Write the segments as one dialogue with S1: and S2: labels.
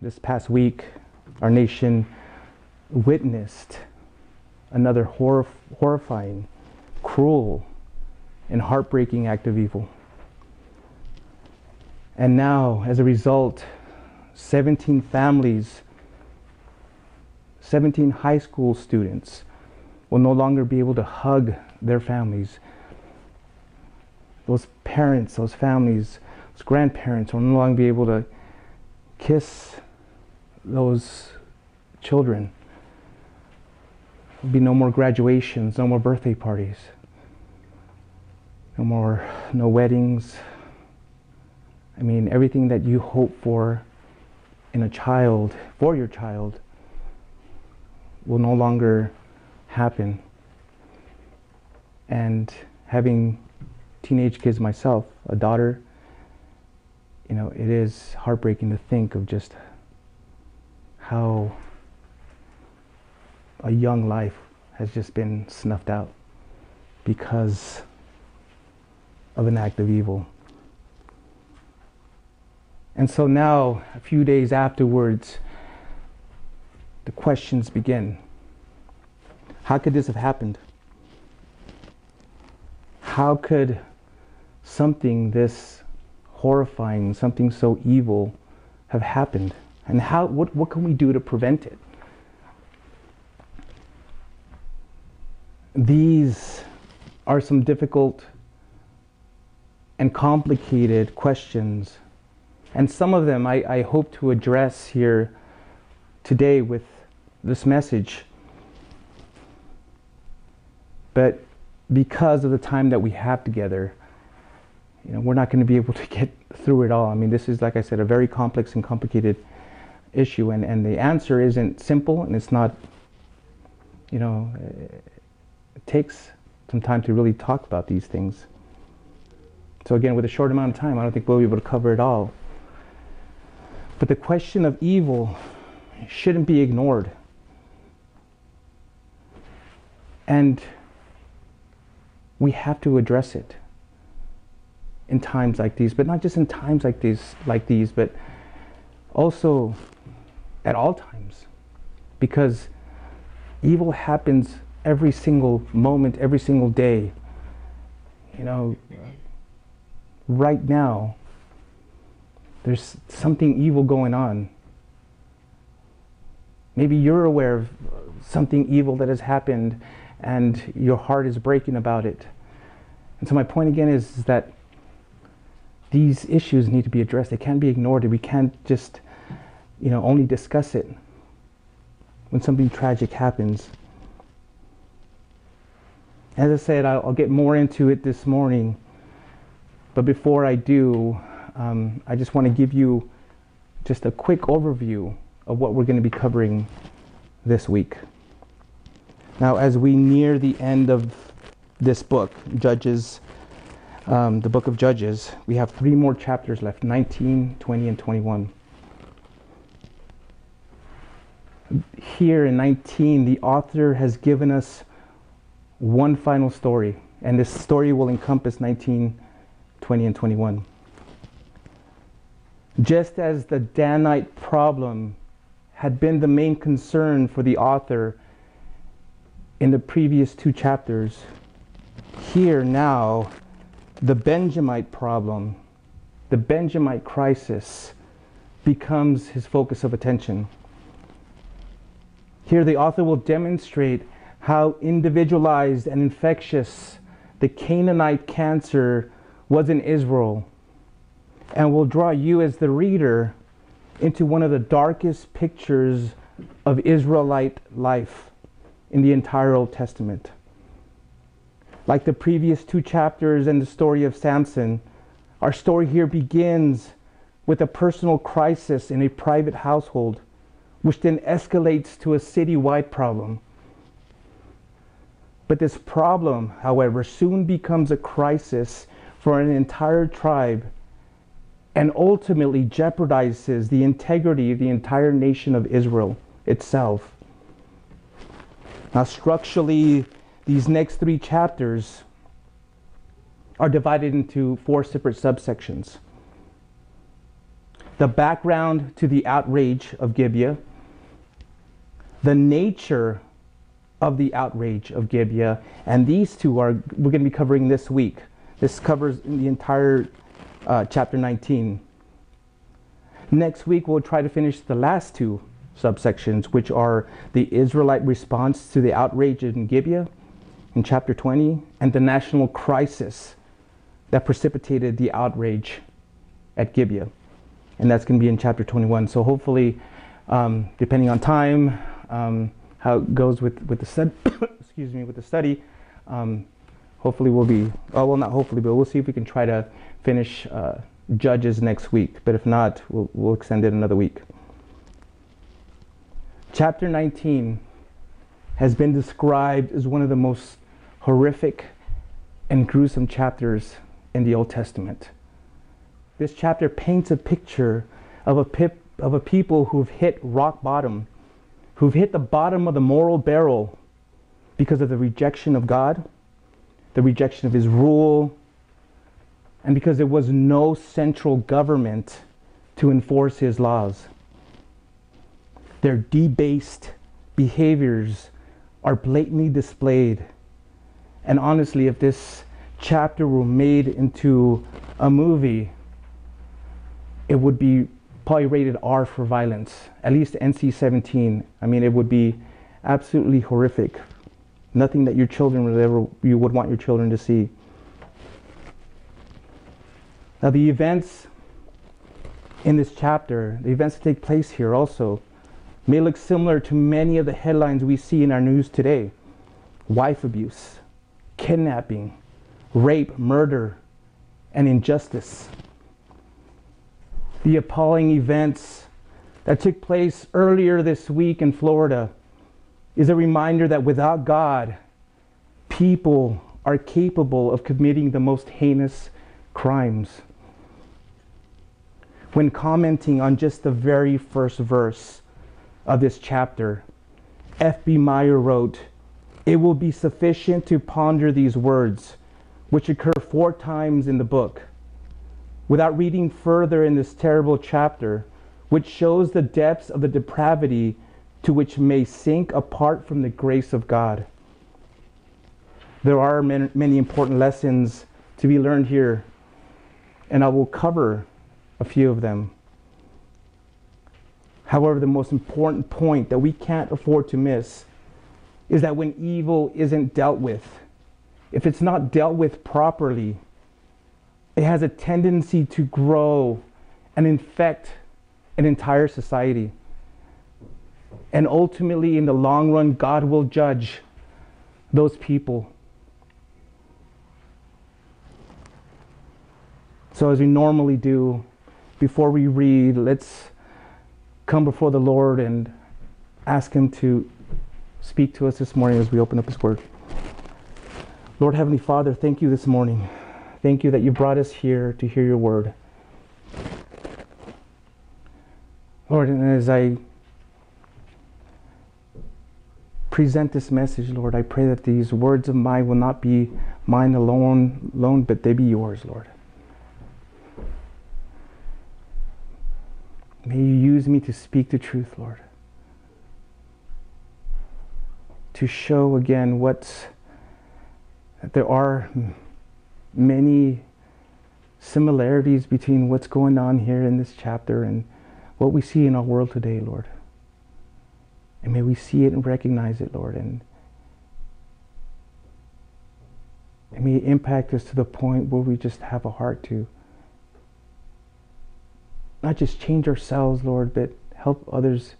S1: this past week, our nation witnessed another horror, horrifying, cruel, and heartbreaking act of evil. And now, as a result, 17 families, 17 high school students will no longer be able to hug their families. Those parents, those families, those grandparents will no longer be able to kiss those children. There'll be no more graduations, no more birthday parties, no more, no weddings. I mean, everything that you hope for in a child, for your child, will no longer happen. And having teenage kids myself, a daughter, you know, it is heartbreaking to think of just how a young life has just been snuffed out because of an act of evil. And so now, a few days afterwards, the questions begin. How could this have happened? How could something this horrifying, something so evil have happened? And how, what, what can we do to prevent it? These are some difficult and complicated questions. And some of them I, I hope to address here today with this message. But because of the time that we have together, you know, we're not going to be able to get through it all. I mean, this is, like I said, a very complex and complicated issue, and, and the answer isn't simple, and it's not, you know, it takes some time to really talk about these things. So again, with a short amount of time, I don't think we'll be able to cover it all. But the question of evil shouldn't be ignored. And we have to address it in times like these, but not just in times like these, like these, but also at all times. Because evil happens every single moment, every single day. You know, right now, there's something evil going on. Maybe you're aware of something evil that has happened and your heart is breaking about it. And so, my point again is, is that these issues need to be addressed. They can't be ignored. We can't just, you know, only discuss it when something tragic happens. As I said, I'll, get more into it this morning. But before I do, um, I just want to give you just a quick overview of what we're going to be covering this week. Now, as we near the end of this book, Judges, um, the book of Judges, we have three more chapters left 19, 20, and 21. Here in 19, the author has given us one final story, and this story will encompass 19, 20, and 21. Just as the Danite problem had been the main concern for the author in the previous two chapters, here now the Benjamite problem, the Benjamite crisis, becomes his focus of attention. Here, the author will demonstrate how individualized and infectious the Canaanite cancer was in Israel, and will draw you as the reader into one of the darkest pictures of Israelite life in the entire Old Testament. Like the previous two chapters and the story of Samson, our story here begins with a personal crisis in a private household, which then escalates to a citywide problem. But this problem, however, soon becomes a crisis for an entire tribe and ultimately jeopardizes the integrity of the entire nation of Israel itself. Now, structurally, these next three chapters are divided into four separate subsections. the background to the outrage of Gibeah, the nature of the outrage of Gibeah, and these two are we're going to be covering this week. This covers the entire uh, chapter 19. Next week, we'll try to finish the last two subsections, which are the Israelite response to the outrage in Gibeah in chapter 20 and the national crisis that precipitated the outrage at Gibeah. And that's going to be in chapter 21. So hopefully, um, depending on time, um, how it goes with, with the study, excuse me, with the study, um, hopefully we'll be, oh, well, not hopefully, but we'll see if we can try to finish uh, Judges next week. But if not, we'll, we'll extend it another week. Chapter 19 has been described as one of the most horrific and gruesome chapters in the Old Testament. This chapter paints a picture of a, pip, of a people who've hit rock bottom, who've hit the bottom of the moral barrel because of the rejection of God, the rejection of His rule, and because there was no central government to enforce His laws. Their debased behaviors are blatantly displayed. And honestly, if this chapter were made into a movie, it would be probably rated R for violence, at least NC 17. I mean, it would be absolutely horrific. Nothing that your children would ever, you would want your children to see. Now, the events in this chapter, the events that take place here also, may look similar to many of the headlines we see in our news today wife abuse, kidnapping, rape, murder, and injustice. The appalling events that took place earlier this week in Florida is a reminder that without God, people are capable of committing the most heinous crimes. When commenting on just the very first verse of this chapter, F.B. Meyer wrote, It will be sufficient to ponder these words which occur four times in the book, without reading further in this terrible chapter, which shows the depths of the depravity to which may sink apart from the grace of God. There are many important lessons to be learned here, and I will cover a few of them. However, the most important point that we can't afford to miss is that when evil isn't dealt with, if it's not dealt with properly, it has a tendency to grow and infect an entire society. And ultimately, in the long run, God will judge those people. So, as we normally do, before we read, let's come before the Lord and ask Him to speak to us this morning as we open up His Word. Lord Heavenly Father, thank you this morning. Thank you that you brought us here to hear your word. Lord, and as I present this message, Lord, I pray that these words of mine will not be mine alone, alone but they be yours, Lord. May you use me to speak the truth, Lord. To show again what's there are many similarities between what's going on here in this chapter and what we see in our world today, Lord. And may we see it and recognize it, Lord, and, and may it impact us to the point where we just have a heart to not just change ourselves, Lord, but help others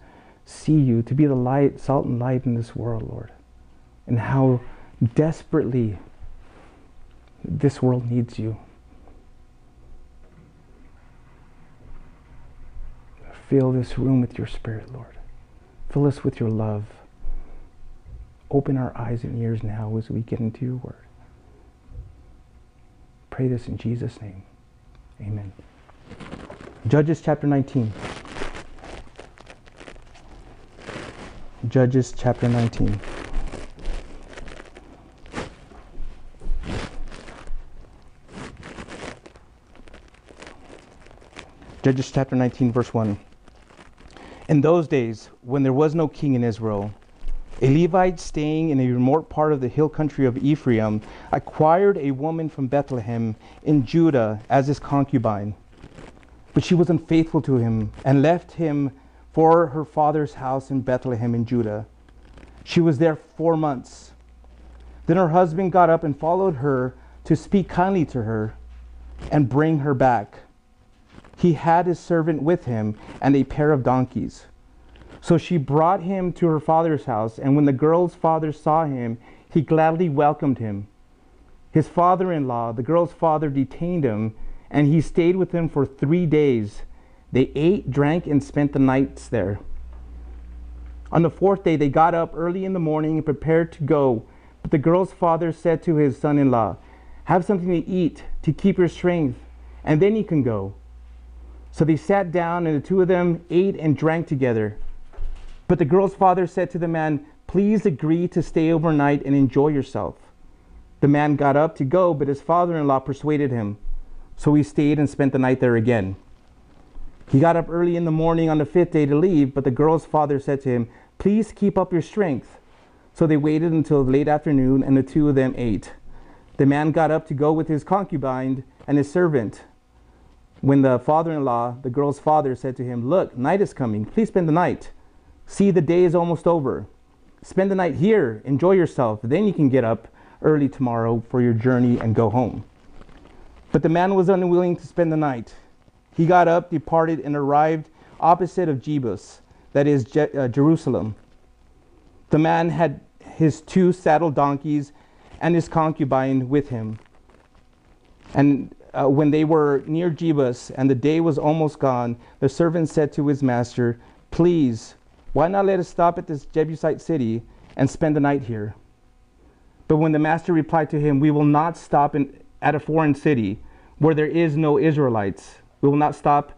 S1: see you, to be the light, salt and light in this world, Lord. And how desperately this world needs you. Fill this room with your spirit, Lord. Fill us with your love. Open our eyes and ears now as we get into your word. Pray this in Jesus' name. Amen. Judges chapter 19. Judges chapter 19. Judges chapter 19, verse 1. In those days, when there was no king in Israel, a Levite staying in a remote part of the hill country of Ephraim acquired a woman from Bethlehem in Judah as his concubine. But she was unfaithful to him and left him for her father's house in Bethlehem in Judah. She was there four months. Then her husband got up and followed her to speak kindly to her and bring her back. He had his servant with him and a pair of donkeys. So she brought him to her father's house, and when the girl's father saw him, he gladly welcomed him. His father in law, the girl's father, detained him, and he stayed with him for three days. They ate, drank, and spent the nights there. On the fourth day, they got up early in the morning and prepared to go. But the girl's father said to his son in law, Have something to eat to keep your strength, and then you can go. So they sat down, and the two of them ate and drank together. But the girl's father said to the man, Please agree to stay overnight and enjoy yourself. The man got up to go, but his father in law persuaded him. So he stayed and spent the night there again. He got up early in the morning on the fifth day to leave, but the girl's father said to him, Please keep up your strength. So they waited until late afternoon, and the two of them ate. The man got up to go with his concubine and his servant. When the father in law, the girl's father, said to him, Look, night is coming. Please spend the night. See, the day is almost over. Spend the night here. Enjoy yourself. Then you can get up early tomorrow for your journey and go home. But the man was unwilling to spend the night. He got up, departed, and arrived opposite of Jebus, that is Je- uh, Jerusalem. The man had his two saddled donkeys and his concubine with him. And uh, when they were near Jebus and the day was almost gone, the servant said to his master, Please, why not let us stop at this Jebusite city and spend the night here? But when the master replied to him, We will not stop in, at a foreign city where there is no Israelites. We will not stop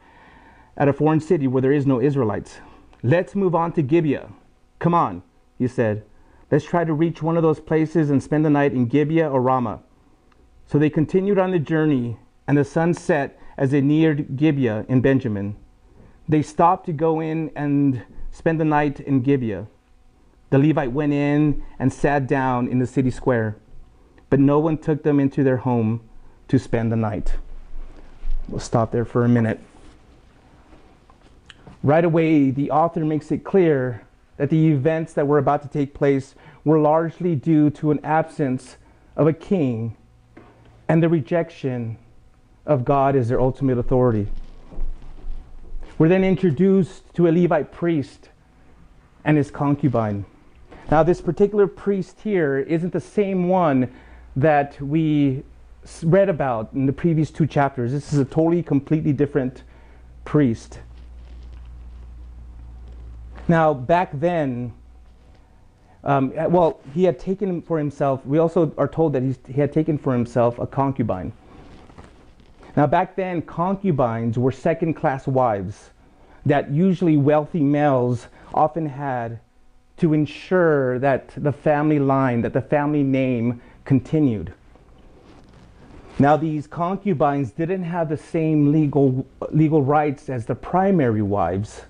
S1: at a foreign city where there is no Israelites. Let's move on to Gibeah. Come on, he said. Let's try to reach one of those places and spend the night in Gibeah or Ramah. So they continued on the journey, and the sun set as they neared Gibeah in Benjamin. They stopped to go in and spend the night in Gibeah. The Levite went in and sat down in the city square, but no one took them into their home to spend the night. We'll stop there for a minute. Right away, the author makes it clear that the events that were about to take place were largely due to an absence of a king and the rejection of God as their ultimate authority. We're then introduced to a Levite priest and his concubine. Now, this particular priest here isn't the same one that we read about in the previous two chapters. This is a totally, completely different priest. Now, back then, um, well, he had taken for himself, we also are told that he had taken for himself a concubine. Now, back then, concubines were second class wives that usually wealthy males often had to ensure that the family line, that the family name continued. Now, these concubines didn't have the same legal, legal rights as the primary wives,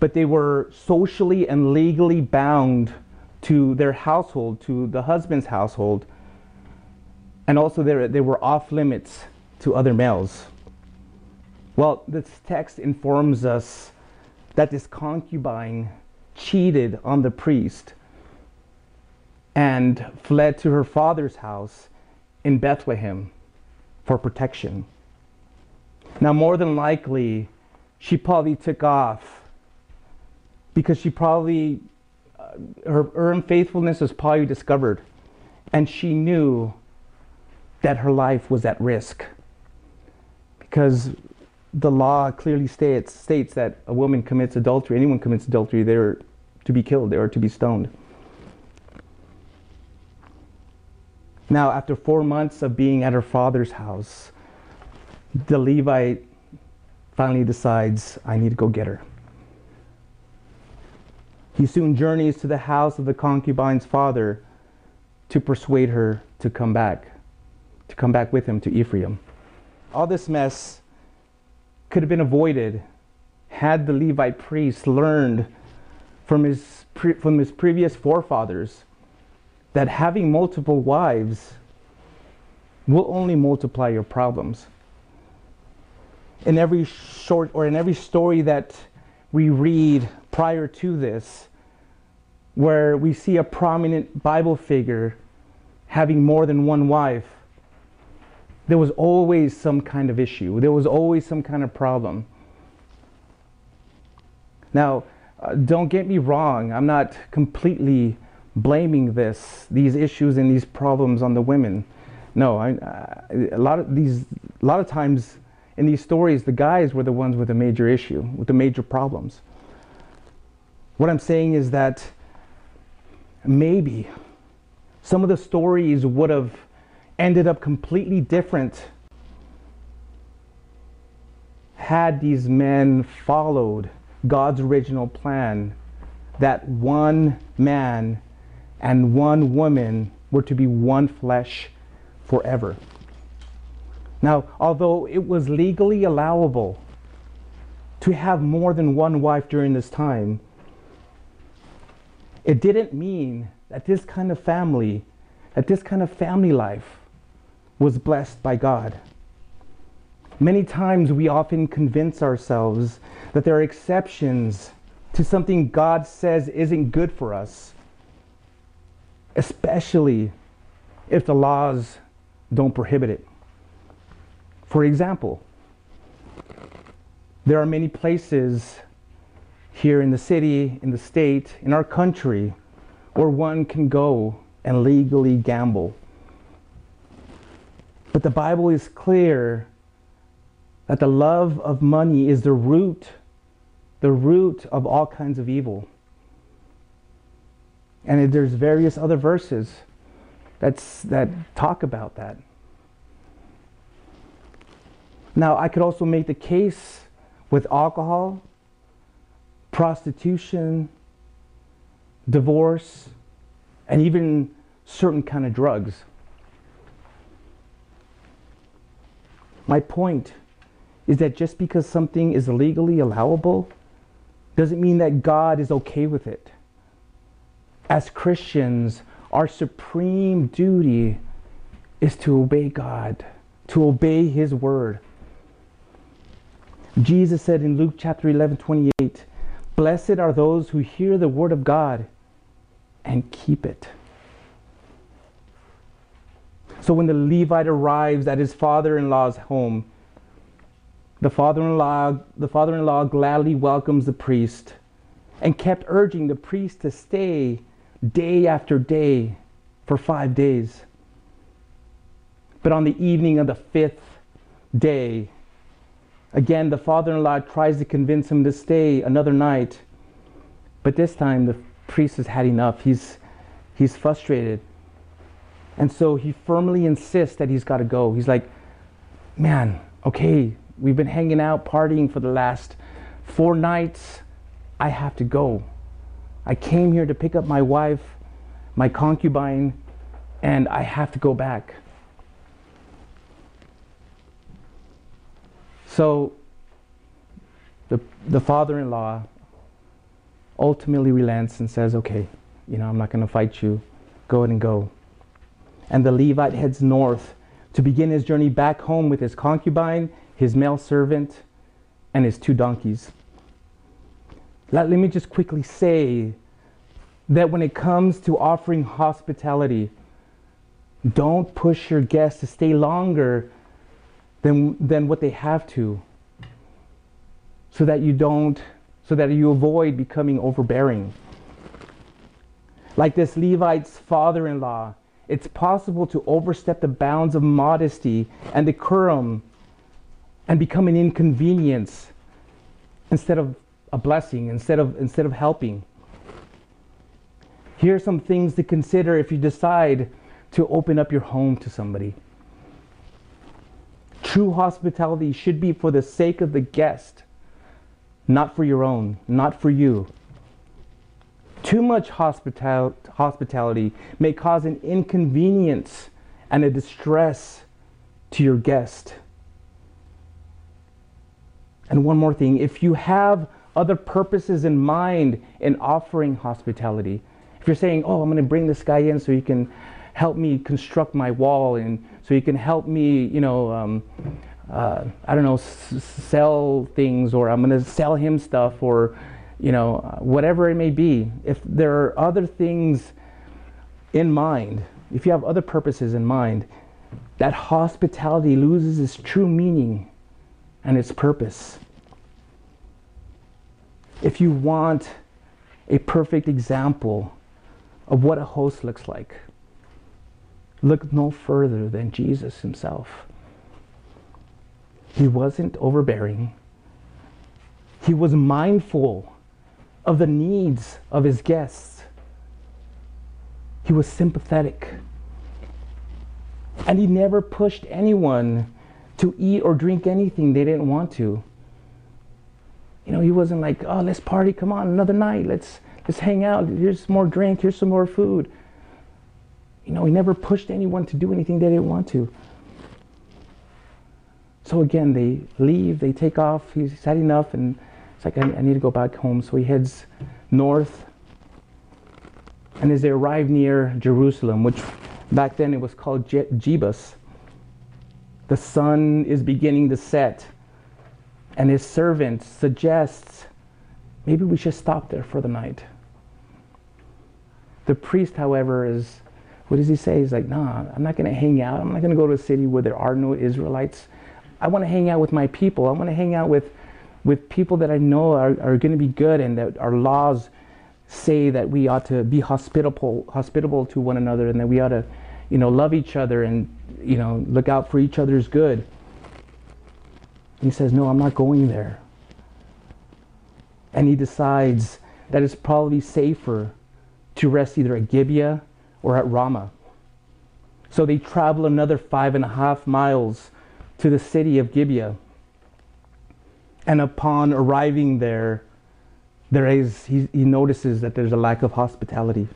S1: but they were socially and legally bound to their household, to the husband's household, and also they were off limits to other males. Well, this text informs us that this concubine cheated on the priest and fled to her father's house in Bethlehem for protection. Now, more than likely, she probably took off because she probably, her, her unfaithfulness was probably discovered, and she knew that her life was at risk. Because the law clearly states, states that a woman commits adultery, anyone commits adultery, they're to be killed, they are to be stoned. Now, after four months of being at her father's house, the Levite finally decides, I need to go get her. He soon journeys to the house of the concubine's father to persuade her to come back, to come back with him to Ephraim. All this mess could have been avoided had the Levite priest learned from his, pre- from his previous forefathers that having multiple wives will only multiply your problems. In every short or in every story that we read prior to this, where we see a prominent Bible figure having more than one wife, there was always some kind of issue. There was always some kind of problem. Now, uh, don't get me wrong, I'm not completely blaming this, these issues and these problems on the women. No, I, uh, a lot of these, a lot of times in these stories, the guys were the ones with a major issue, with the major problems. What I'm saying is that maybe some of the stories would have ended up completely different had these men followed God's original plan that one man and one woman were to be one flesh forever. Now, although it was legally allowable to have more than one wife during this time, it didn't mean that this kind of family, that this kind of family life was blessed by God. Many times we often convince ourselves that there are exceptions to something God says isn't good for us, especially if the laws don't prohibit it. For example, there are many places here in the city, in the state, in our country, where one can go and legally gamble. But the Bible is clear that the love of money is the root, the root of all kinds of evil. And there's various other verses that's, that talk about that. Now, I could also make the case with alcohol, prostitution, divorce, and even certain kind of drugs. My point is that just because something is legally allowable doesn't mean that God is okay with it. As Christians, our supreme duty is to obey God, to obey His word. Jesus said in Luke chapter 11, 28, Blessed are those who hear the word of God and keep it. So when the Levite arrives at his father in law's home, the father-in-law, the father-in-law gladly welcomes the priest and kept urging the priest to stay day after day for five days. But on the evening of the fifth day, again the father-in-law tries to convince him to stay another night. But this time the priest has had enough. He's, he's frustrated. And so he firmly insists that he's got to go. He's like, man, okay, We've been hanging out, partying for the last four nights. I have to go. I came here to pick up my wife, my concubine, and I have to go back. So the, the father in law ultimately relents and says, Okay, you know, I'm not going to fight you. Go ahead and go. And the Levite heads north to begin his journey back home with his concubine his male servant, and his two donkeys. Let, let me just quickly say that when it comes to offering hospitality, don't push your guests to stay longer than, than what they have to so that you don't so that you avoid becoming overbearing like this levite's father-in-law it's possible to overstep the bounds of modesty and decorum and become an inconvenience instead of a blessing, instead of, instead of helping. Here are some things to consider if you decide to open up your home to somebody. True hospitality should be for the sake of the guest, not for your own, not for you. Too much hospital- hospitality may cause an inconvenience and a distress to your guest. And one more thing if you have other purposes in mind in offering hospitality, if you're saying, oh, I'm going to bring this guy in so he can help me construct my wall and so he can help me, you know, um, uh, I don't know, sell things or I'm going to sell him stuff or, you know, whatever it may be. If there are other things in mind, if you have other purposes in mind, that hospitality loses its true meaning and its purpose. If you want a perfect example of what a host looks like, look no further than Jesus himself. He wasn't overbearing. He was mindful of the needs of his guests. He was sympathetic. And he never pushed anyone to eat or drink anything they didn't want to. You know, he wasn't like, "Oh, let's party, come on, another night. Let's let's hang out. Here's more drink, here's some more food." You know, he never pushed anyone to do anything they didn't want to. So again, they leave, they take off. He's had enough, and it's like, I, I need to go back home. So he heads north. And as they arrive near Jerusalem, which back then it was called Je- Jebus, the sun is beginning to set. And his servant suggests maybe we should stop there for the night. The priest, however, is what does he say? He's like, nah, I'm not going to hang out. I'm not going to go to a city where there are no Israelites. I want to hang out with my people. I want to hang out with, with people that I know are, are going to be good and that our laws say that we ought to be hospitable, hospitable to one another and that we ought to, you know, love each other and, you know, look out for each other's good. He says, no, I'm not going there. And he decides that it's probably safer to rest either at Gibeah or at Ramah. So they travel another five and a half miles to the city of Gibeah. And upon arriving there, there is, he, he notices that there's a lack of hospitality.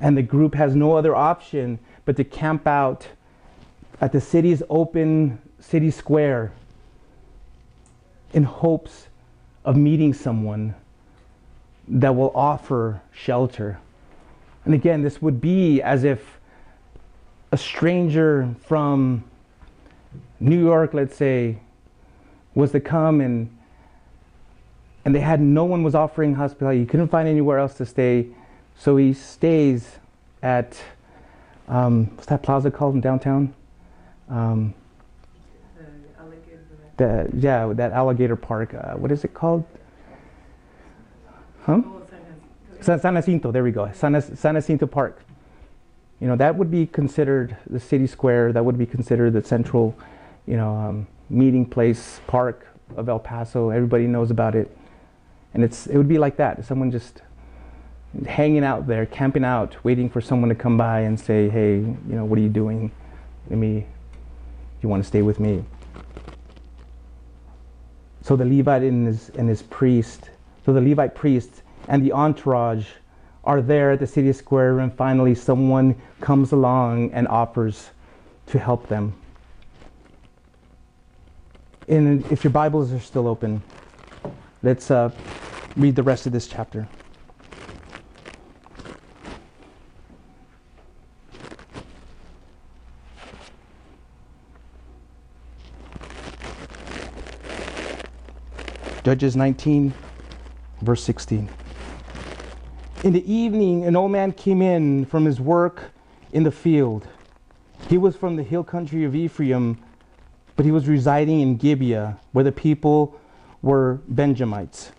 S1: And the group has no other option but to camp out at the city's open city square in hopes of meeting someone that will offer shelter. And again, this would be as if a stranger from New York, let's say, was to come and and they had no one was offering hospitality. He couldn't find anywhere else to stay, so he stays at um, what's that plaza called in downtown? Um, the, yeah, that alligator park. Uh, what is it called? Huh? San, San Jacinto. There we go. San, San Jacinto Park. You know that would be considered the city square. That would be considered the central, you know, um, meeting place park of El Paso. Everybody knows about it. And it's, it would be like that. Someone just hanging out there, camping out, waiting for someone to come by and say, hey, you know, what are you doing? Let me, you want to stay with me? So the Levite and his, and his priest, so the Levite priest and the entourage are there at the city square, and finally someone comes along and offers to help them. And if your Bibles are still open, let's uh, read the rest of this chapter. Judges 19, verse 16. In the evening, an old man came in from his work in the field. He was from the hill country of Ephraim, but he was residing in Gibeah, where the people were Benjamites.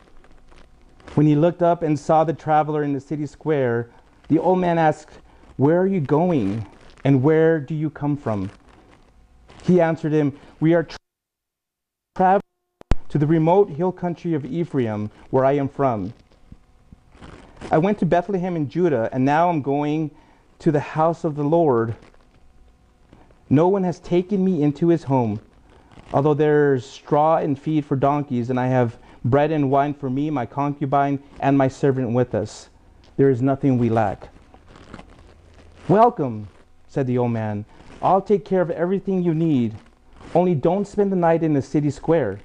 S1: When he looked up and saw the traveler in the city square, the old man asked, Where are you going, and where do you come from? He answered him, We are tra- traveling to the remote hill country of Ephraim, where I am from. I went to Bethlehem in Judah, and now I'm going to the house of the Lord. No one has taken me into his home, although there's straw and feed for donkeys, and I have bread and wine for me, my concubine, and my servant with us. There is nothing we lack. Welcome, said the old man. I'll take care of everything you need. Only don't spend the night in the city square.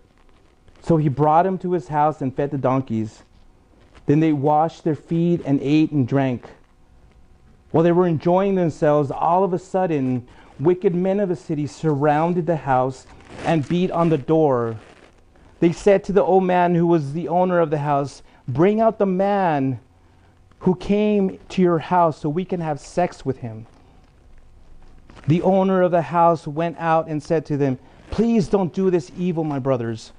S1: So he brought him to his house and fed the donkeys. Then they washed their feet and ate and drank. While they were enjoying themselves, all of a sudden, wicked men of the city surrounded the house and beat on the door. They said to the old man who was the owner of the house, Bring out the man who came to your house so we can have sex with him. The owner of the house went out and said to them, Please don't do this evil, my brothers.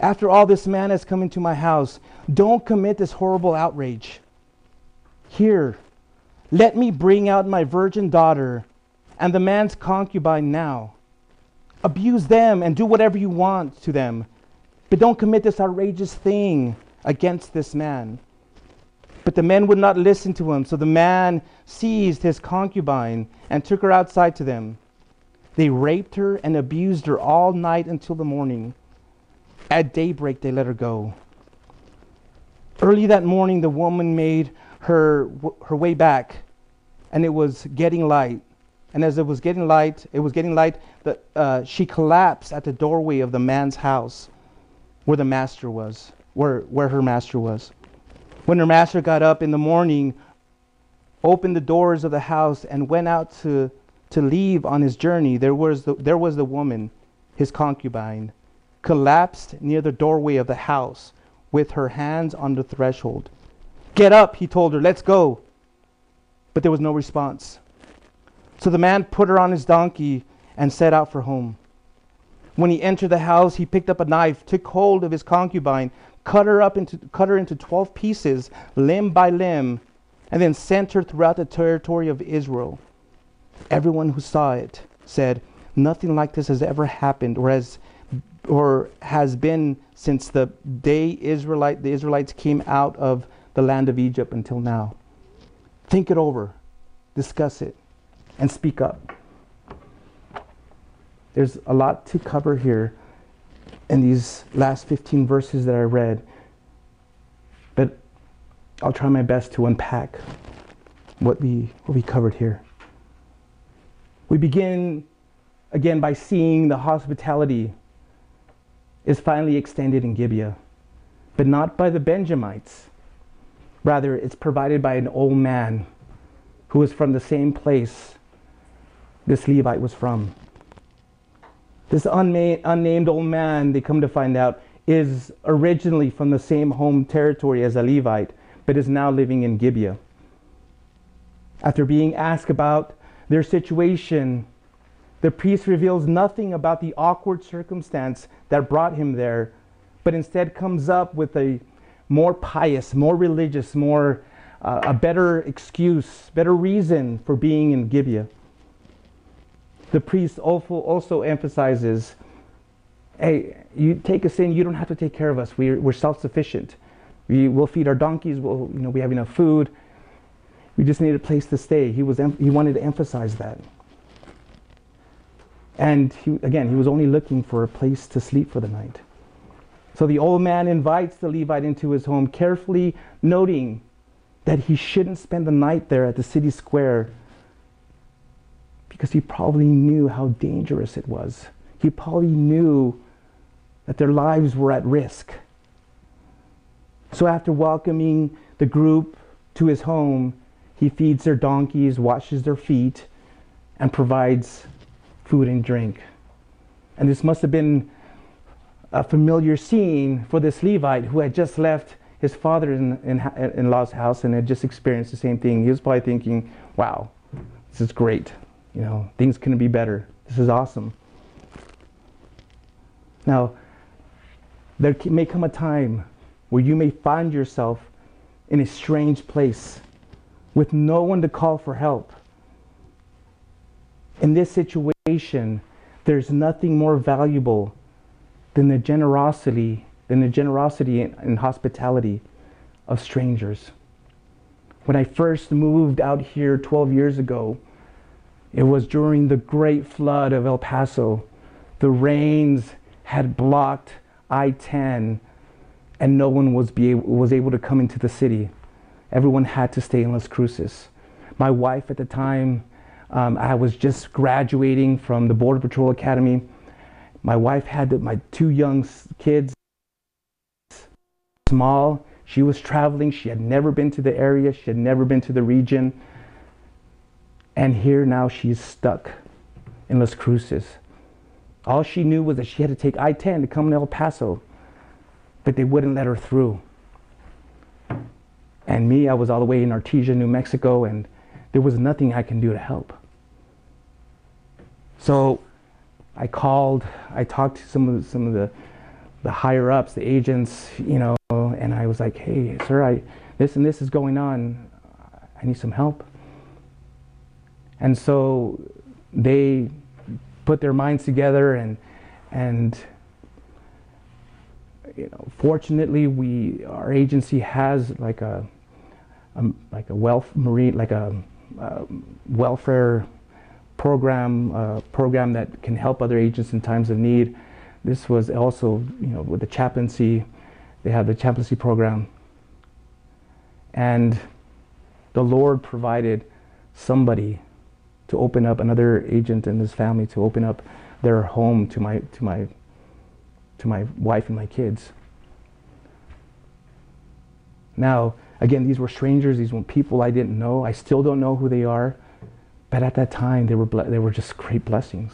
S1: After all, this man has come into my house. Don't commit this horrible outrage. Here, let me bring out my virgin daughter and the man's concubine now. Abuse them and do whatever you want to them, but don't commit this outrageous thing against this man. But the men would not listen to him, so the man seized his concubine and took her outside to them. They raped her and abused her all night until the morning. At daybreak, they let her go. Early that morning, the woman made her, her way back, and it was getting light. And as it was getting light, it was getting light, that uh, she collapsed at the doorway of the man's house where the master was, where, where her master was. When her master got up in the morning, opened the doors of the house, and went out to, to leave on his journey, there was, the, there was the woman, his concubine, collapsed near the doorway of the house with her hands on the threshold. Get up, he told her, let's go. But there was no response. So the man put her on his donkey and set out for home. When he entered the house, he picked up a knife, took hold of his concubine, cut her up into cut her into 12 pieces limb by limb and then sent her throughout the territory of Israel everyone who saw it said nothing like this has ever happened or has or has been since the day Israelite the Israelites came out of the land of Egypt until now think it over discuss it and speak up there's a lot to cover here in these last 15 verses that I read. But I'll try my best to unpack what we, what we covered here. We begin again by seeing the hospitality is finally extended in Gibeah, but not by the Benjamites. Rather, it's provided by an old man who was from the same place this Levite was from. This unma- unnamed old man, they come to find out, is originally from the same home territory as a Levite, but is now living in Gibeah. After being asked about their situation, the priest reveals nothing about the awkward circumstance that brought him there, but instead comes up with a more pious, more religious, more uh, a better excuse, better reason for being in Gibeah the priest also, emphasizes hey, you take us in, you don't have to take care of us. We're, we're self sufficient. We will feed our donkeys, we'll, you know, we have enough food. We just need a place to stay. He, was, he wanted to emphasize that. And he, again, he was only looking for a place to sleep for the night. So the old man invites the Levite into his home, carefully noting that he shouldn't spend the night there at the city square because he probably knew how dangerous it was. He probably knew that their lives were at risk. So after welcoming the group to his home, he feeds their donkeys, washes their feet, and provides food and drink. And this must have been a familiar scene for this Levite who had just left his father in, in, in law's house and had just experienced the same thing. He was probably thinking, wow, this is great you know, things couldn't be better. This is awesome. Now, there may come a time where you may find yourself in a strange place with no one to call for help. In this situation, there's nothing more valuable than the generosity, than the generosity and, and hospitality of strangers. When I first moved out here 12 years ago, it was during the great flood of El Paso. The rains had blocked I 10, and no one was, be was able to come into the city. Everyone had to stay in Las Cruces. My wife at the time, um, I was just graduating from the Border Patrol Academy. My wife had my two young kids small. She was traveling. She had never been to the area. She had never been to the region. And here now she's stuck in Las Cruces. All she knew was that she had to take I 10 to come to El Paso, but they wouldn't let her through. And me, I was all the way in Artesia, New Mexico, and there was nothing I can do to help. So I called, I talked to some of the, some of the, the higher ups, the agents, you know, and I was like, hey, sir, I, this and this is going on. I need some help. And so they put their minds together and, and you know, fortunately, we our agency has like a, a like a wealth marine like a, a welfare program uh, program that can help other agents in times of need. This was also you know with the chaplaincy, they have the chaplaincy program, and the Lord provided somebody to open up another agent and his family to open up their home to my to my to my wife and my kids. Now, again, these were strangers. These were people I didn't know. I still don't know who they are, but at that time, they were ble- they were just great blessings.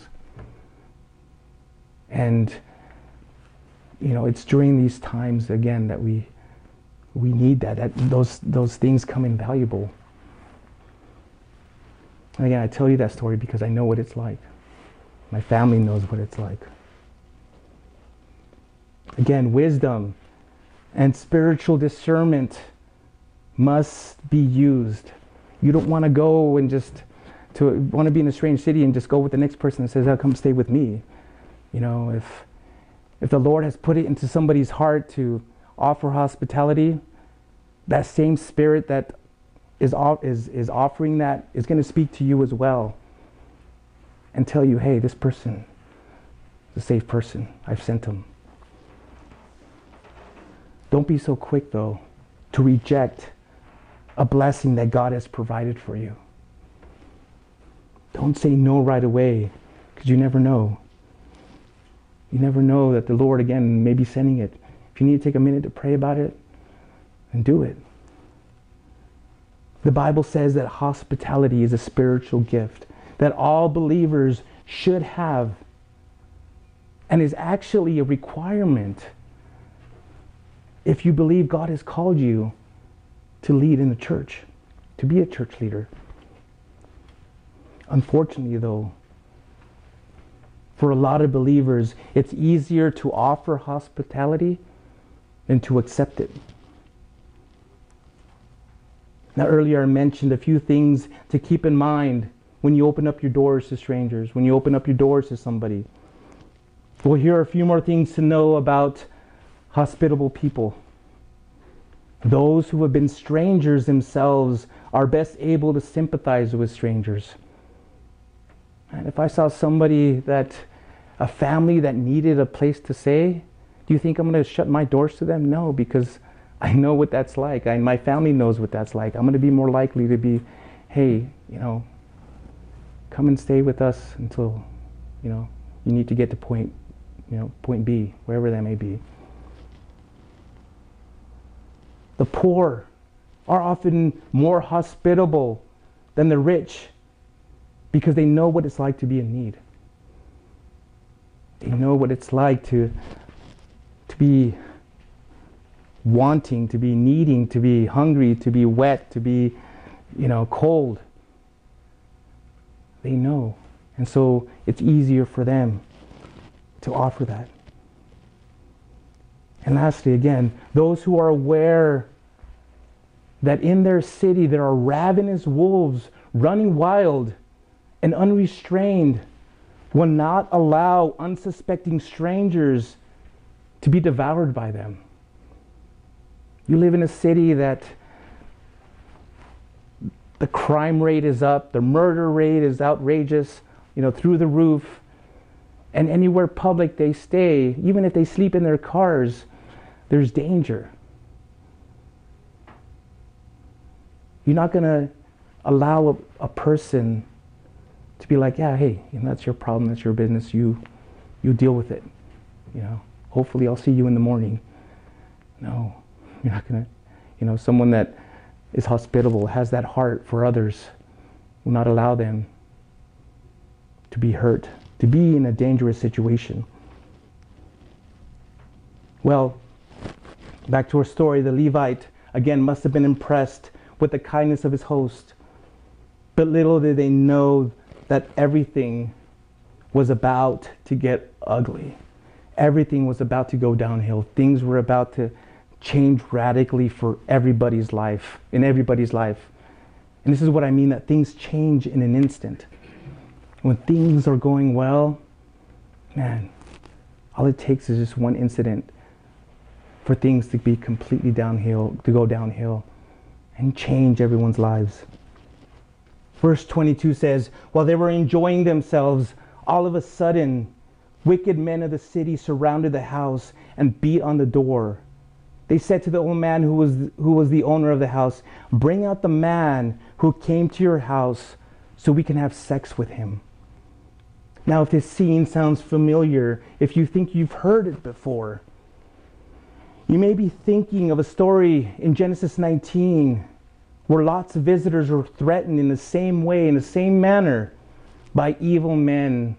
S1: And you know, it's during these times again that we we need that. That those those things come invaluable. And again, I tell you that story because I know what it's like. My family knows what it's like. Again, wisdom and spiritual discernment must be used. You don't want to go and just to want to be in a strange city and just go with the next person that says, "I'll come stay with me." You know, if if the Lord has put it into somebody's heart to offer hospitality, that same spirit that is is is offering that is going to speak to you as well and tell you, "Hey, this person is a safe person. I've sent them." Don't be so quick, though, to reject a blessing that God has provided for you. Don't say no right away, because you never know. You never know that the Lord, again, may be sending it. If you need to take a minute to pray about it, then do it. The Bible says that hospitality is a spiritual gift that all believers should have and is actually a requirement if you believe God has called you to lead in the church, to be a church leader. Unfortunately, though, for a lot of believers, it's easier to offer hospitality than to accept it. Now, earlier I mentioned a few things to keep in mind when you open up your doors to strangers, when you open up your doors to somebody. Well, here are a few more things to know about hospitable people. Those who have been strangers themselves are best able to sympathize with strangers. And if I saw somebody that, a family that needed a place to stay, do you think I'm going to shut my doors to them? No, because I know what that's like. I, my family knows what that's like. I'm going to be more likely to be, hey, you know, come and stay with us until, you know, you need to get to point, you know, point B, wherever that may be. The poor are often more hospitable than the rich because they know what it's like to be in need. They know what it's like to, to be wanting, to be needing, to be hungry, to be wet, to be, you know, cold. They know. And so it's easier for them to offer that. And lastly, again, those who are aware that in their city there are ravenous wolves running wild and unrestrained will not allow unsuspecting strangers to be devoured by them. You live in a city that the crime rate is up, the murder rate is outrageous, you know, through the roof. And anywhere public they stay, even if they sleep in their cars, there's danger. You're not going to allow a, a, person to be like, yeah, hey, you know, that's your problem, that's your business, you, you deal with it. You know, hopefully I'll see you in the morning. No. You're not to, you know, someone that is hospitable, has that heart for others, will not allow them to be hurt, to be in a dangerous situation. Well, back to our story, the Levite again must have been impressed with the kindness of his host. But little did they know that everything was about to get ugly. Everything was about to go downhill. Things were about to change radically for everybody's life, in everybody's life. And this is what I mean that things change in an instant. When things are going well, man, all it takes is just one incident for things to be completely downhill, to go downhill and change everyone's lives. Verse 22 says, While they were enjoying themselves, all of a sudden, wicked men of the city surrounded the house and beat on the door. They said to the old man who was, who was the owner of the house, Bring out the man who came to your house so we can have sex with him. Now, if this scene sounds familiar, if you think you've heard it before, you may be thinking of a story in Genesis 19 where Lot's of visitors were threatened in the same way, in the same manner, by evil men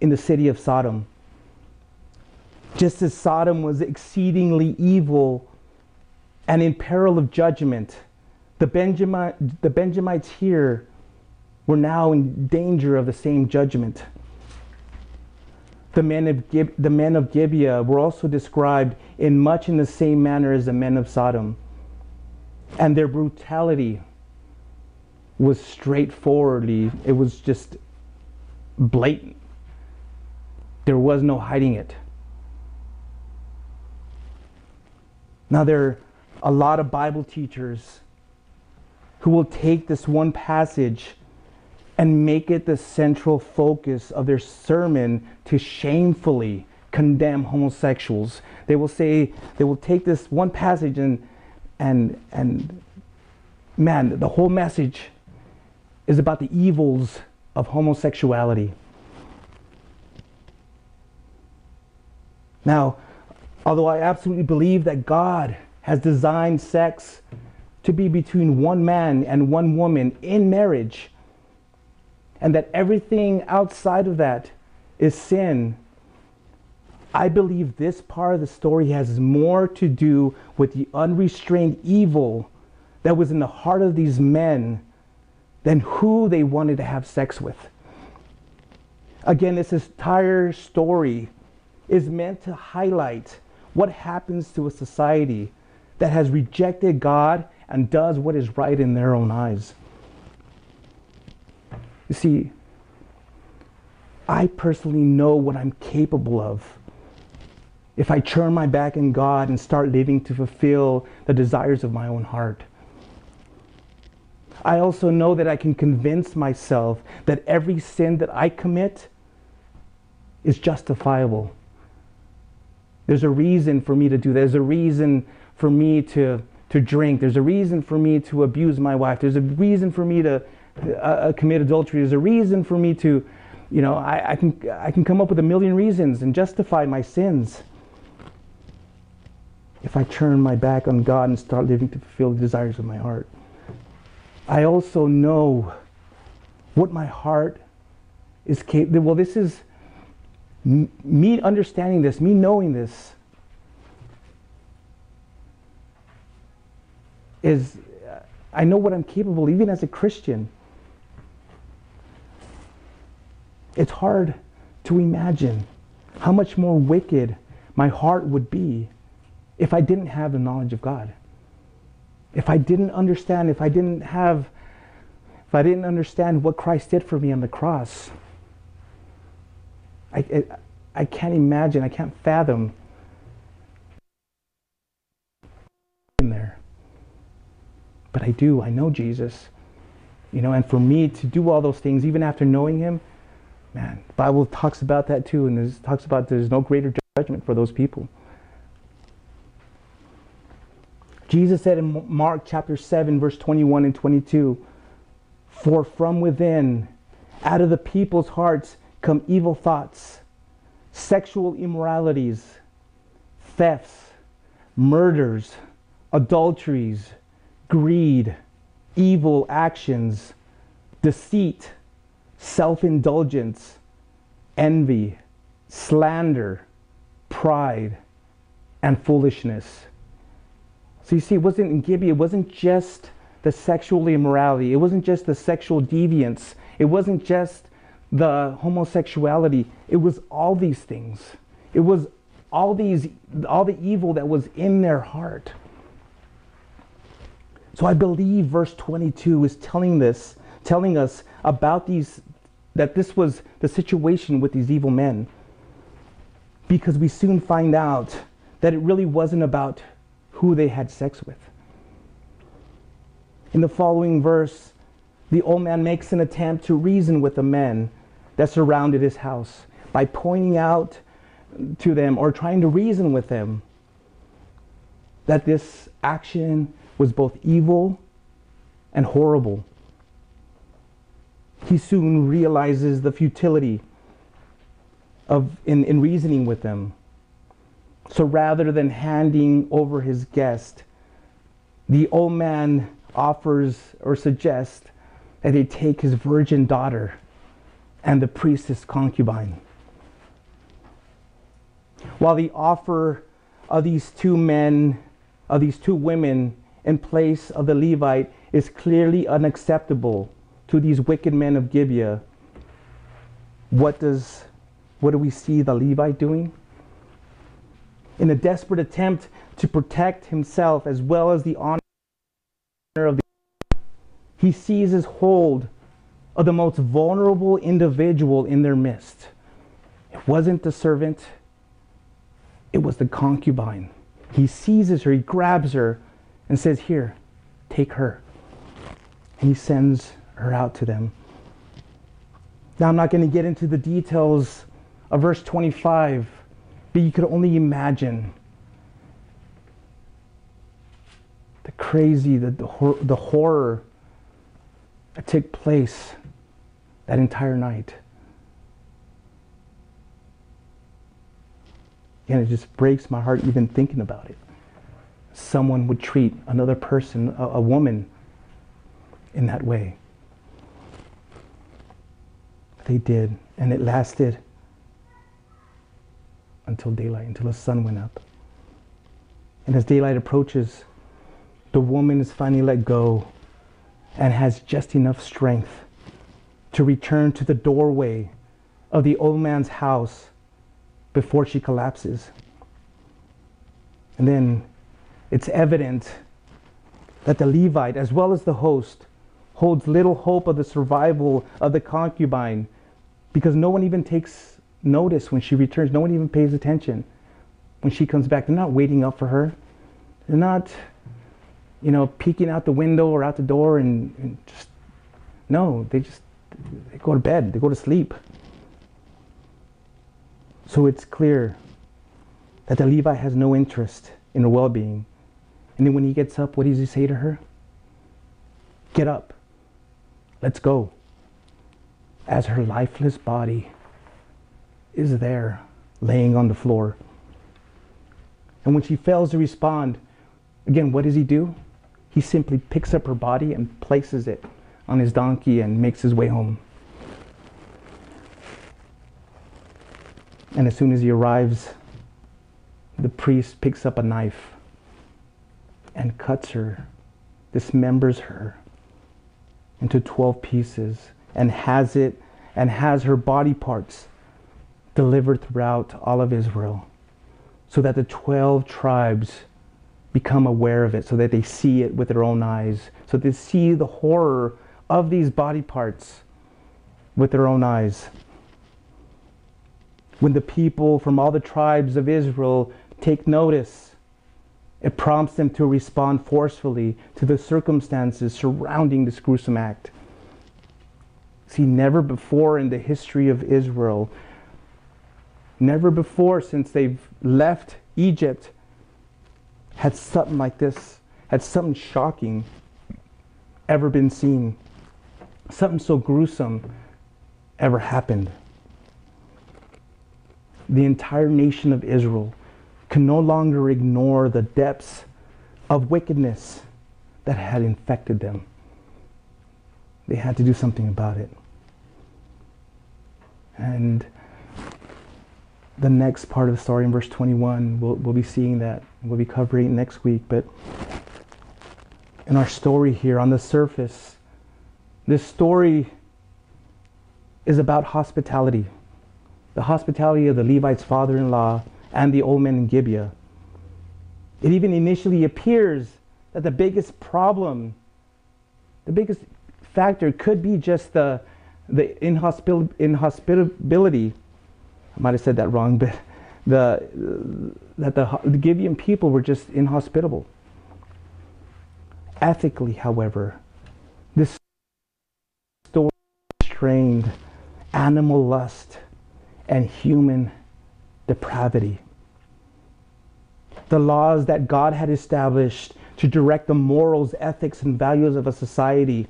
S1: in the city of Sodom. Just as Sodom was exceedingly evil and in peril of judgment, the, Benjamite, the Benjamites here were now in danger of the same judgment. The men, of the men of Gibeah were also described in much in the same manner as the men of Sodom. And their brutality was straightforwardly, it was just blatant. There was no hiding it. Now, there are a lot of Bible teachers who will take this one passage and make it the central focus of their sermon to shamefully condemn homosexuals. They will say, they will take this one passage and, and, and man, the whole message is about the evils of homosexuality. Now, although I absolutely believe that God has designed sex to be between one man and one woman in marriage, and that everything outside of that is sin, I believe this part of the story has more to do with the unrestrained evil that was in the heart of these men than who they wanted to have sex with. Again, this entire story is meant to highlight what happens to a society that has rejected God and does what is right in their own eyes. You see, I personally know what I'm capable of if I turn my back on God and start living to fulfill the desires of my own heart. I also know that I can convince myself that every sin that I commit is justifiable. There's a reason for me to do that. There's a reason for me to, to drink. There's a reason for me to abuse my wife. There's a reason for me to uh, uh commit adultery. There's a reason for me to, you know, I, I, can, I can come up with a million reasons and justify my sins if I turn my back on God and start living to fulfill the desires of my heart. I also know what my heart is capable. Well, this is me understanding this, me knowing this, is uh, I know what I'm capable, even as a Christian. It's hard to imagine how much more wicked my heart would be if I didn't have the knowledge of God if I didn't understand, if I didn't have, if I didn't understand what Christ did for me on the cross, I, I, I can't imagine, I can't fathom in there. But I do, I know Jesus. You know, and for me to do all those things, even after knowing him, man, the Bible talks about that too, and it talks about there's no greater judgment for those people. Jesus said in Mark chapter 7, verse 21 and 22 For from within, out of the people's hearts, come evil thoughts, sexual immoralities, thefts, murders, adulteries, greed, evil actions, deceit, self indulgence, envy, slander, pride, and foolishness. So you see, it wasn't in Gibeah, it wasn't just the sexual immorality, it wasn't just the sexual deviance, it wasn't just the homosexuality, it was all these things. It was all these all the evil that was in their heart. So I believe verse 22 is telling this, telling us about these that this was the situation with these evil men. Because we soon find out that it really wasn't about who they had sex with. In the following verse, the old man makes an attempt to reason with the men that surrounded his house by pointing out to them or trying to reason with them that this action was both evil and horrible. He soon realizes the futility of in, in reasoning with them. So rather than handing over his guest, the old man offers or suggests that they take his virgin daughter and the priestess concubine. While the offer of these two men, of these two women in place of the Levite is clearly unacceptable to these wicked men of Gibeah, what does what do we see the Levite doing? In a desperate attempt to protect himself as well as the honor of the he seizes hold of the most vulnerable individual in their midst. It wasn't the servant, it was the concubine. He seizes her, he grabs her, and says, Here, take her. And he sends her out to them. Now, I'm not going to get into the details of verse 25, but you could only imagine the crazy, the, the, hor- the horror that took place that entire night. And it just breaks my heart even thinking about it. Someone would treat another person, a, a woman, in that way. They did, and it lasted until daylight, until the sun went up. And as daylight approaches, the woman is finally let go and has just enough strength to return to the doorway of the old man's house before she collapses. And then it's evident that the Levite, as well as the host, holds little hope of the survival of the concubine because no one even takes notice when she returns. No one even pays attention when she comes back. They're not waiting up for her. They're not, you know, peeking out the window or out the door and, and just, no, they just they go to bed, they go to sleep. So it's clear that the Levi has no interest in her well being. And then when he gets up, what does he say to her? Get up. Let's go. As her lifeless body is there, laying on the floor. And when she fails to respond, again, what does he do? He simply picks up her body and places it on his donkey and makes his way home. And as soon as he arrives, the priest picks up a knife and cuts her, dismembers her into 12 pieces, and has it and has her body parts delivered throughout all of Israel so that the 12 tribes become aware of it, so that they see it with their own eyes, so they see the horror of these body parts with their own eyes. When the people from all the tribes of Israel take notice, it prompts them to respond forcefully to the circumstances surrounding this gruesome act. See, never before in the history of Israel, never before since they've left Egypt, had something like this, had something shocking ever been seen something so gruesome ever happened. The entire nation of Israel can no longer ignore the depths of wickedness that had infected them. They had to do something about it. And the next part of the story in verse 21, we'll, we'll be seeing that. We'll be covering next week. But in our story here, on the surface, this story is about hospitality. The hospitality of the Levite's father in law and the old men in Gibeah. It even initially appears that the biggest problem, the biggest factor could be just the, the inhospital, inhospitability. I might have said that wrong, but the, that the, the Gibeon people were just inhospitable. Ethically, however, this story strained animal lust and human depravity. The laws that God had established to direct the morals, ethics, and values of a society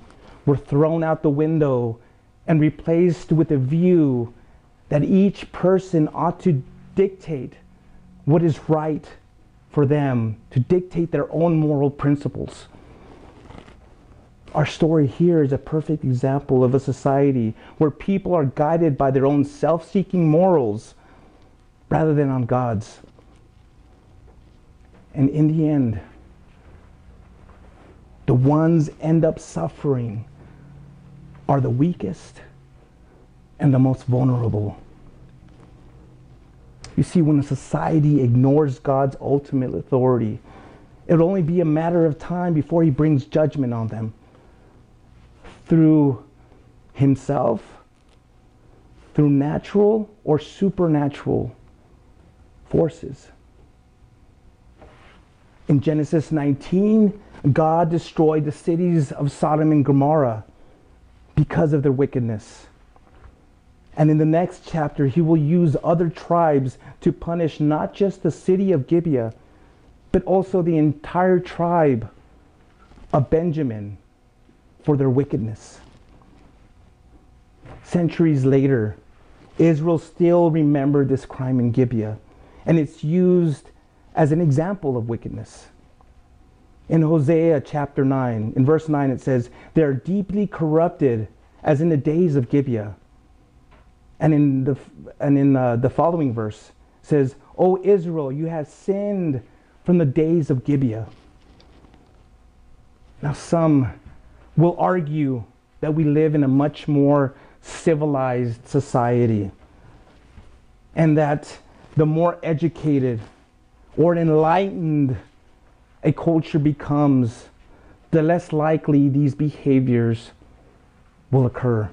S1: were thrown out the window and replaced with a view that each person ought to dictate what is right for them, to dictate their own moral principles. Our story here is a perfect example of a society where people are guided by their own self seeking morals rather than on God's. And in the end, the ones end up suffering are the weakest and the most vulnerable. You see, when a society ignores God's ultimate authority, it'll only be a matter of time before He brings judgment on them through Himself, through natural or supernatural forces. In Genesis 19, God destroyed the cities of Sodom and Gomorrah because of their wickedness. And in the next chapter, he will use other tribes to punish not just the city of Gibeah, but also the entire tribe of Benjamin for their wickedness. Centuries later, Israel still remembered this crime in Gibeah, and it's used as an example of wickedness. In Hosea chapter 9, in verse 9, it says, They are deeply corrupted as in the days of Gibeah. And in the, and in uh, the following verse says, O Israel, you have sinned from the days of Gibeah. Now, some will argue that we live in a much more civilized society and that the more educated or enlightened a culture becomes, the less likely these behaviors will occur.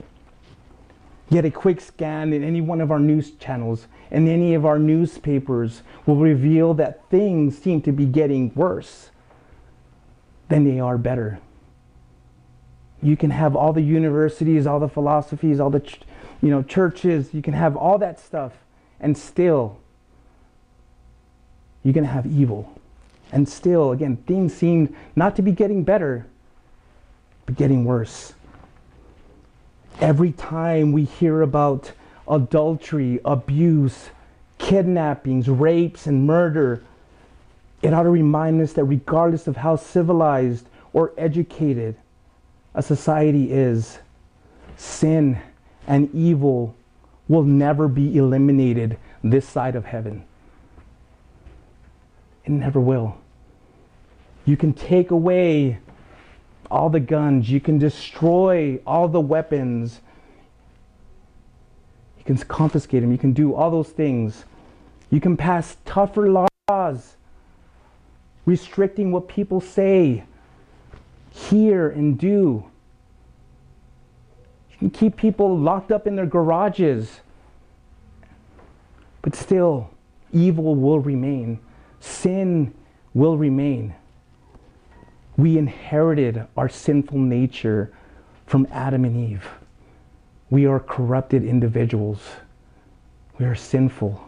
S1: Yet a quick scan in any one of our news channels and any of our newspapers will reveal that things seem to be getting worse than they are better. You can have all the universities, all the philosophies, all the you know churches, you can have all that stuff and still you're going to have evil. And still, again, things seem not to be getting better, but getting worse. Every time we hear about adultery, abuse, kidnappings, rapes, and murder, it ought to remind us that regardless of how civilized or educated a society is, sin and evil will never be eliminated this side of heaven. It never will. You can take away all the guns, you can destroy all the weapons, you can confiscate them, you can do all those things. You can pass tougher laws restricting what people say, hear, and do. You can keep people locked up in their garages. But still, evil will remain sin will remain. We inherited our sinful nature from Adam and Eve. We are corrupted individuals. We are sinful.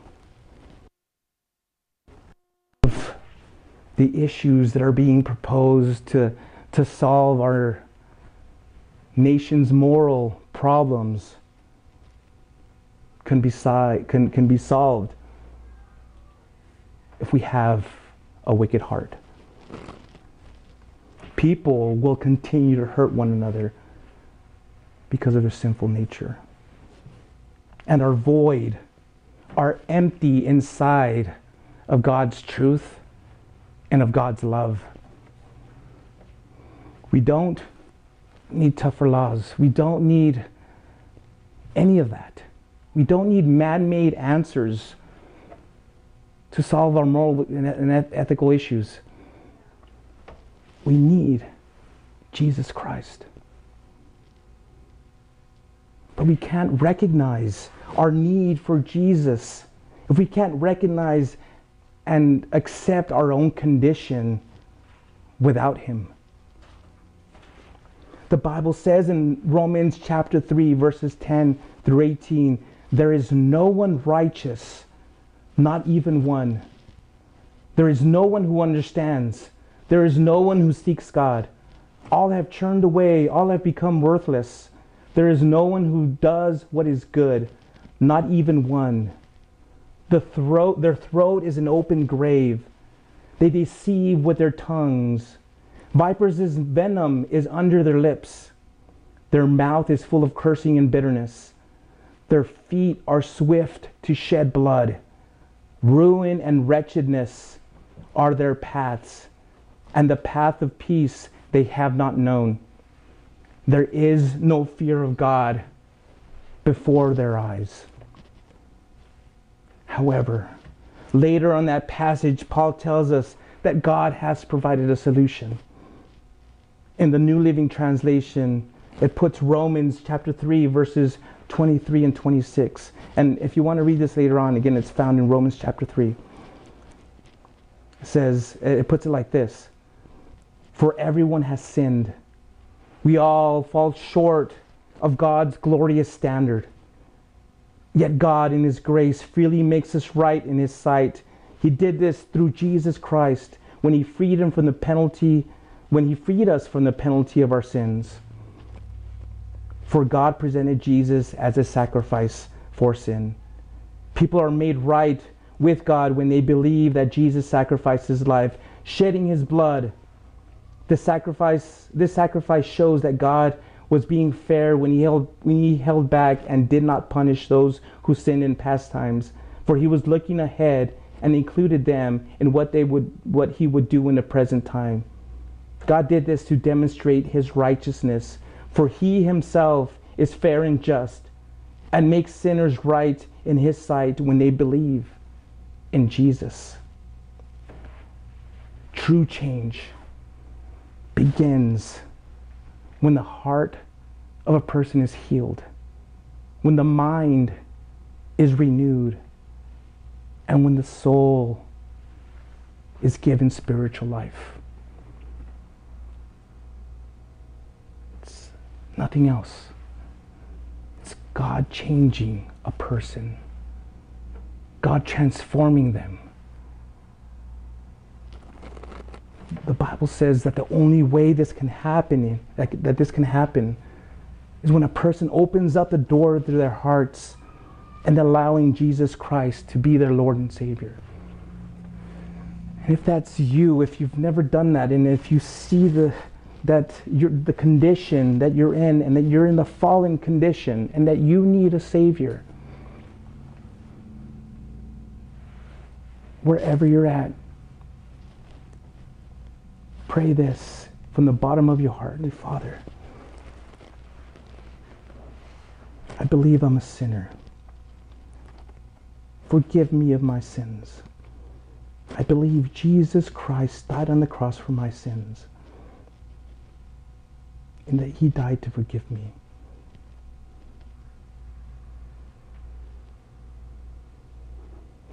S1: The issues that are being proposed to, to solve our nation's moral problems can be, can, can be solved if we have a wicked heart. People will continue to hurt one another because of their sinful nature and are void, are empty inside of God's truth and of God's love. We don't need tougher laws. We don't need any of that. We don't need man made answers to solve our moral and ethical issues. We need Jesus Christ. But we can't recognize our need for Jesus if we can't recognize and accept our own condition without Him. The Bible says in Romans chapter 3, verses 10 through 18, there is no one righteous, not even one. There is no one who understands. There is no one who seeks God. All have turned away, all have become worthless. There is no one who does what is good, not even one. The throat, their throat is an open grave. They deceive with their tongues. Vipers' venom is under their lips. Their mouth is full of cursing and bitterness. Their feet are swift to shed blood. Ruin and wretchedness are their paths, and the path of peace they have not known. There is no fear of God before their eyes. However, later on that passage, Paul tells us that God has provided a solution in the New Living Translation, it puts Romans chapter 3, verses 23 and 26. And if you want to read this later on, again, it's found in Romans chapter 3. It says, it puts it like this For everyone has sinned. We all fall short of God's glorious standard. Yet God, in His grace, freely makes us right in His sight. He did this through Jesus Christ when He freed Him from the penalty when he freed us from the penalty of our sins. For God presented Jesus as a sacrifice for sin. People are made right with God when they believe that Jesus sacrificed his life, shedding his blood. The sacrifice, this sacrifice shows that God was being fair when he, held, when he held back and did not punish those who sinned in past times, for he was looking ahead and included them in what, they would, what he would do in the present time. God did this to demonstrate his righteousness, for he himself is fair and just and makes sinners right in his sight when they believe in Jesus. True change begins when the heart of a person is healed, when the mind is renewed, and when the soul is given spiritual life. It's nothing else. It's God changing a person, God transforming them. The Bible says that the only way this can happen, that, that this can happen, is when a person opens up the door to their hearts and allowing Jesus Christ to be their Lord and Savior. And if that's you, if you've never done that, and if you see the that you're, the condition that you're in and that you're in the fallen condition and that you need a Savior. Wherever you're at, pray this from the bottom of your heart. Father, I believe I'm a sinner. Forgive me of my sins. I believe Jesus Christ died on the cross for my sins and that He died to forgive me.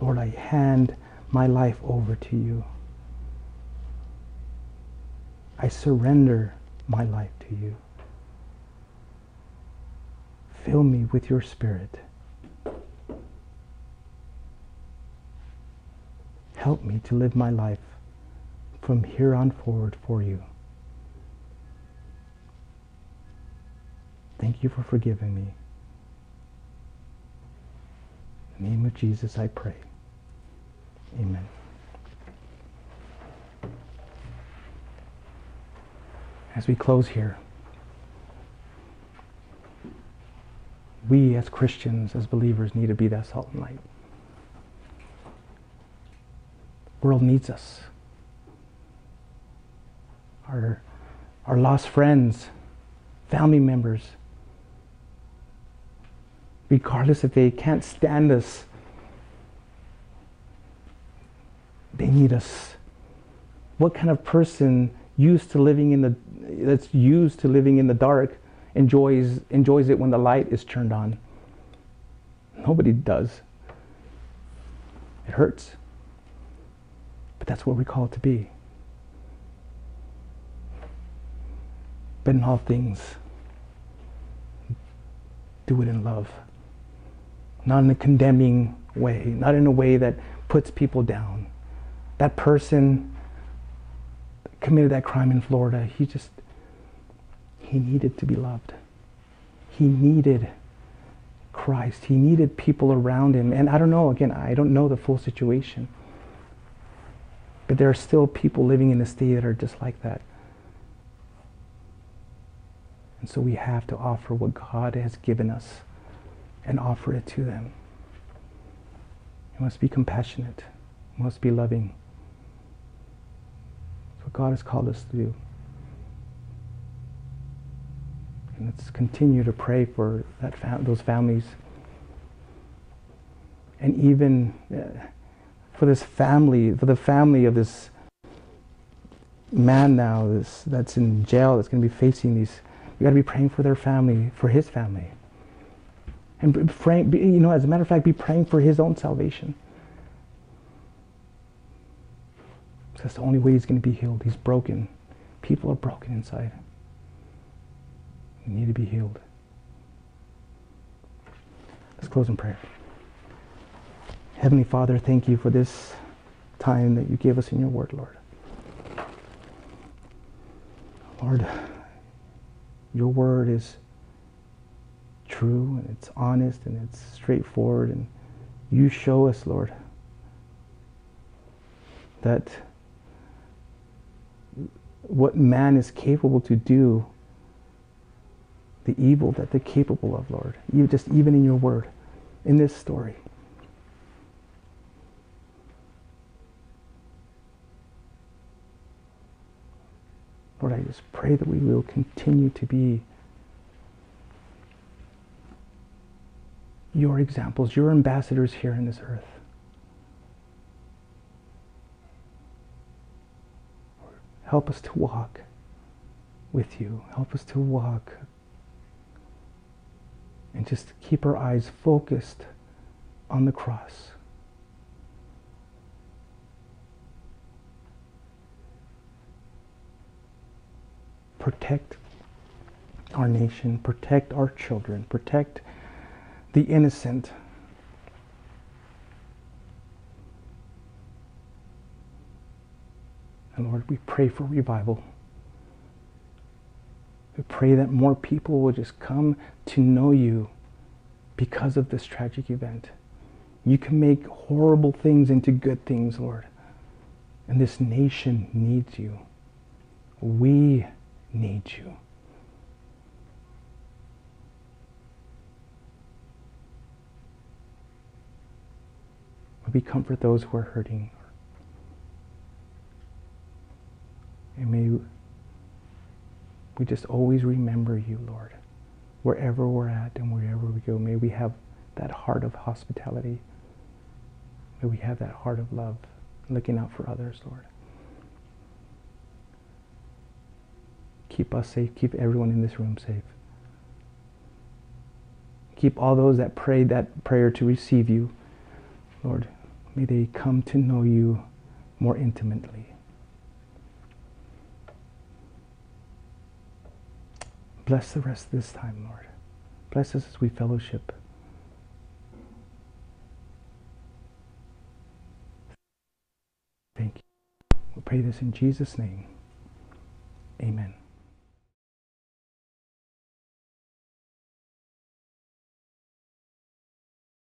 S1: Lord, I hand my life over to you. I surrender my life to you. Fill me with your Spirit. Help me to live my life from here on forward for you. Thank you for forgiving me. In the name of Jesus, I pray. Amen. As we close here, we as Christians, as believers, need to be that salt and light. The world needs us. Our, our lost friends, family members, regardless if they can't stand us, they need us. What kind of person used to living in the that's used to living in the dark enjoys enjoys it when the light is turned on? Nobody does. It hurts. But that's what we call it to be. But in all things, do it in love not in a condemning way, not in a way that puts people down. That person committed that crime in Florida, he just, he needed to be loved. He needed Christ. He needed people around him. And I don't know, again, I don't know the full situation. But there are still people living in the state that are just like that. And so we have to offer what God has given us and offer it to them. You must be compassionate. You must be loving. What God has called us to do. And let's continue to pray for that those families. And even uh, for this family, for the family of this man now this, that's in jail, that's going to be facing these. You got to be praying for their family, for his family. And praying, you know, as a matter of fact, be praying for his own salvation. That's the only way he's going to be healed. He's broken. People are broken inside. They need to be healed. Let's close in prayer. Heavenly Father, thank you for this time that you gave us in your word, Lord. Lord, your word is true and it's honest and it's straightforward. And you show us, Lord, that what man is capable to do, the evil that they're capable of, Lord. You just even in your word, in this story. Lord, I just pray that we will continue to be your examples, your ambassadors here in this earth. Help us to walk with you. Help us to walk and just keep our eyes focused on the cross. Protect our nation, protect our children, protect the innocent. And Lord, we pray for revival. We pray that more people will just come to know you because of this tragic event. You can make horrible things into good things, Lord. And this nation needs you. We need you. we comfort those who are hurting. And may we just always remember you, Lord, wherever we're at and wherever we go. May we have that heart of hospitality. May we have that heart of love, looking out for others, Lord. Keep us safe. Keep everyone in this room safe. Keep all those that prayed that prayer to receive you, Lord. May they come to know you more intimately. Bless the rest of this time, Lord. Bless us as we fellowship. Thank you. We pray this in Jesus' name. Amen.